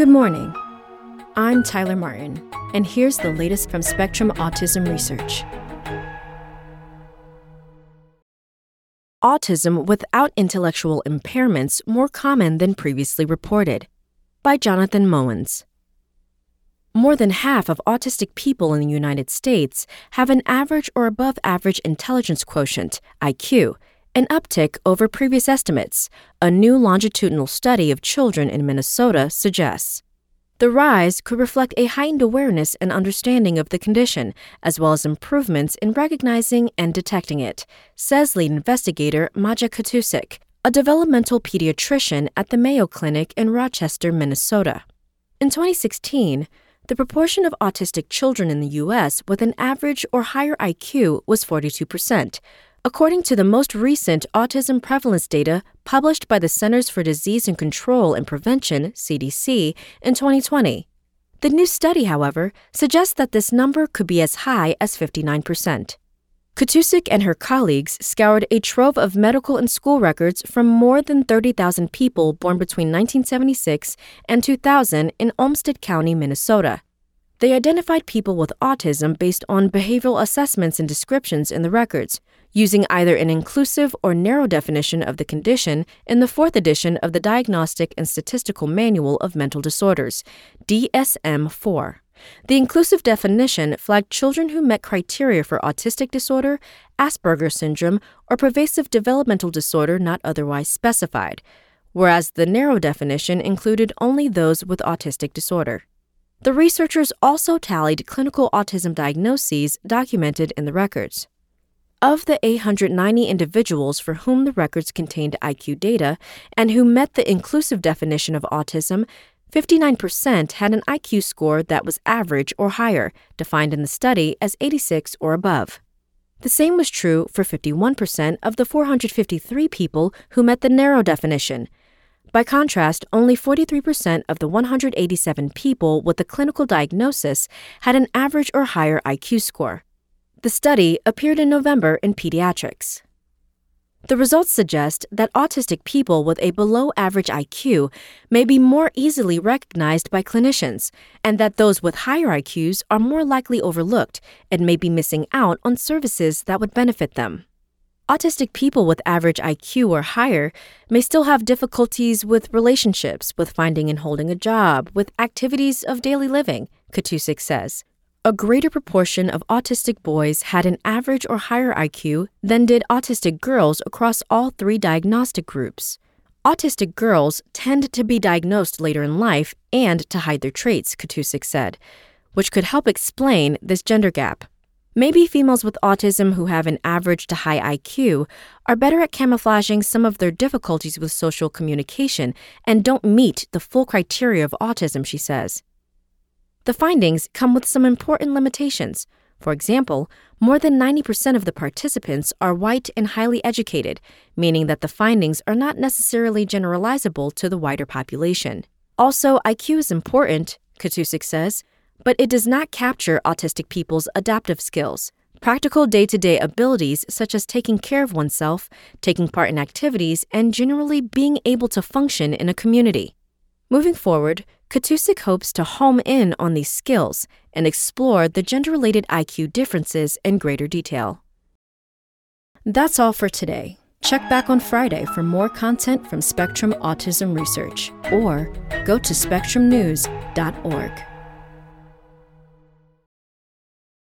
Good morning. I'm Tyler Martin, and here's the latest from Spectrum Autism Research. Autism without intellectual impairments more common than previously reported. By Jonathan Moens. More than half of autistic people in the United States have an average or above average intelligence quotient, IQ, an uptick over previous estimates, a new longitudinal study of children in Minnesota suggests. The rise could reflect a heightened awareness and understanding of the condition, as well as improvements in recognizing and detecting it, says lead investigator Maja Katusic, a developmental pediatrician at the Mayo Clinic in Rochester, Minnesota. In 2016, the proportion of autistic children in the U.S. with an average or higher IQ was 42%, according to the most recent autism prevalence data published by the Centers for Disease and Control and Prevention, CDC, in 2020. The new study, however, suggests that this number could be as high as 59%. Katusic and her colleagues scoured a trove of medical and school records from more than 30,000 people born between 1976 and 2000 in Olmsted County, Minnesota. They identified people with autism based on behavioral assessments and descriptions in the records, using either an inclusive or narrow definition of the condition in the fourth edition of the Diagnostic and Statistical Manual of Mental Disorders, DSM 4. The inclusive definition flagged children who met criteria for autistic disorder, Asperger syndrome, or pervasive developmental disorder not otherwise specified, whereas the narrow definition included only those with autistic disorder. The researchers also tallied clinical autism diagnoses documented in the records. Of the 890 individuals for whom the records contained IQ data and who met the inclusive definition of autism, 59% had an IQ score that was average or higher, defined in the study as 86 or above. The same was true for 51% of the 453 people who met the narrow definition, by contrast, only 43% of the 187 people with a clinical diagnosis had an average or higher IQ score. The study appeared in November in Pediatrics. The results suggest that autistic people with a below average IQ may be more easily recognized by clinicians, and that those with higher IQs are more likely overlooked and may be missing out on services that would benefit them. Autistic people with average IQ or higher may still have difficulties with relationships, with finding and holding a job, with activities of daily living, Katusic says. A greater proportion of autistic boys had an average or higher IQ than did autistic girls across all three diagnostic groups. Autistic girls tend to be diagnosed later in life and to hide their traits, Katusic said, which could help explain this gender gap. Maybe females with autism who have an average to high IQ are better at camouflaging some of their difficulties with social communication and don't meet the full criteria of autism, she says. The findings come with some important limitations. For example, more than 90% of the participants are white and highly educated, meaning that the findings are not necessarily generalizable to the wider population. Also, IQ is important, Katusic says, but it does not capture autistic people's adaptive skills, practical day to day abilities such as taking care of oneself, taking part in activities, and generally being able to function in a community. Moving forward, Katusic hopes to home in on these skills and explore the gender related IQ differences in greater detail. That's all for today. Check back on Friday for more content from Spectrum Autism Research or go to spectrumnews.org.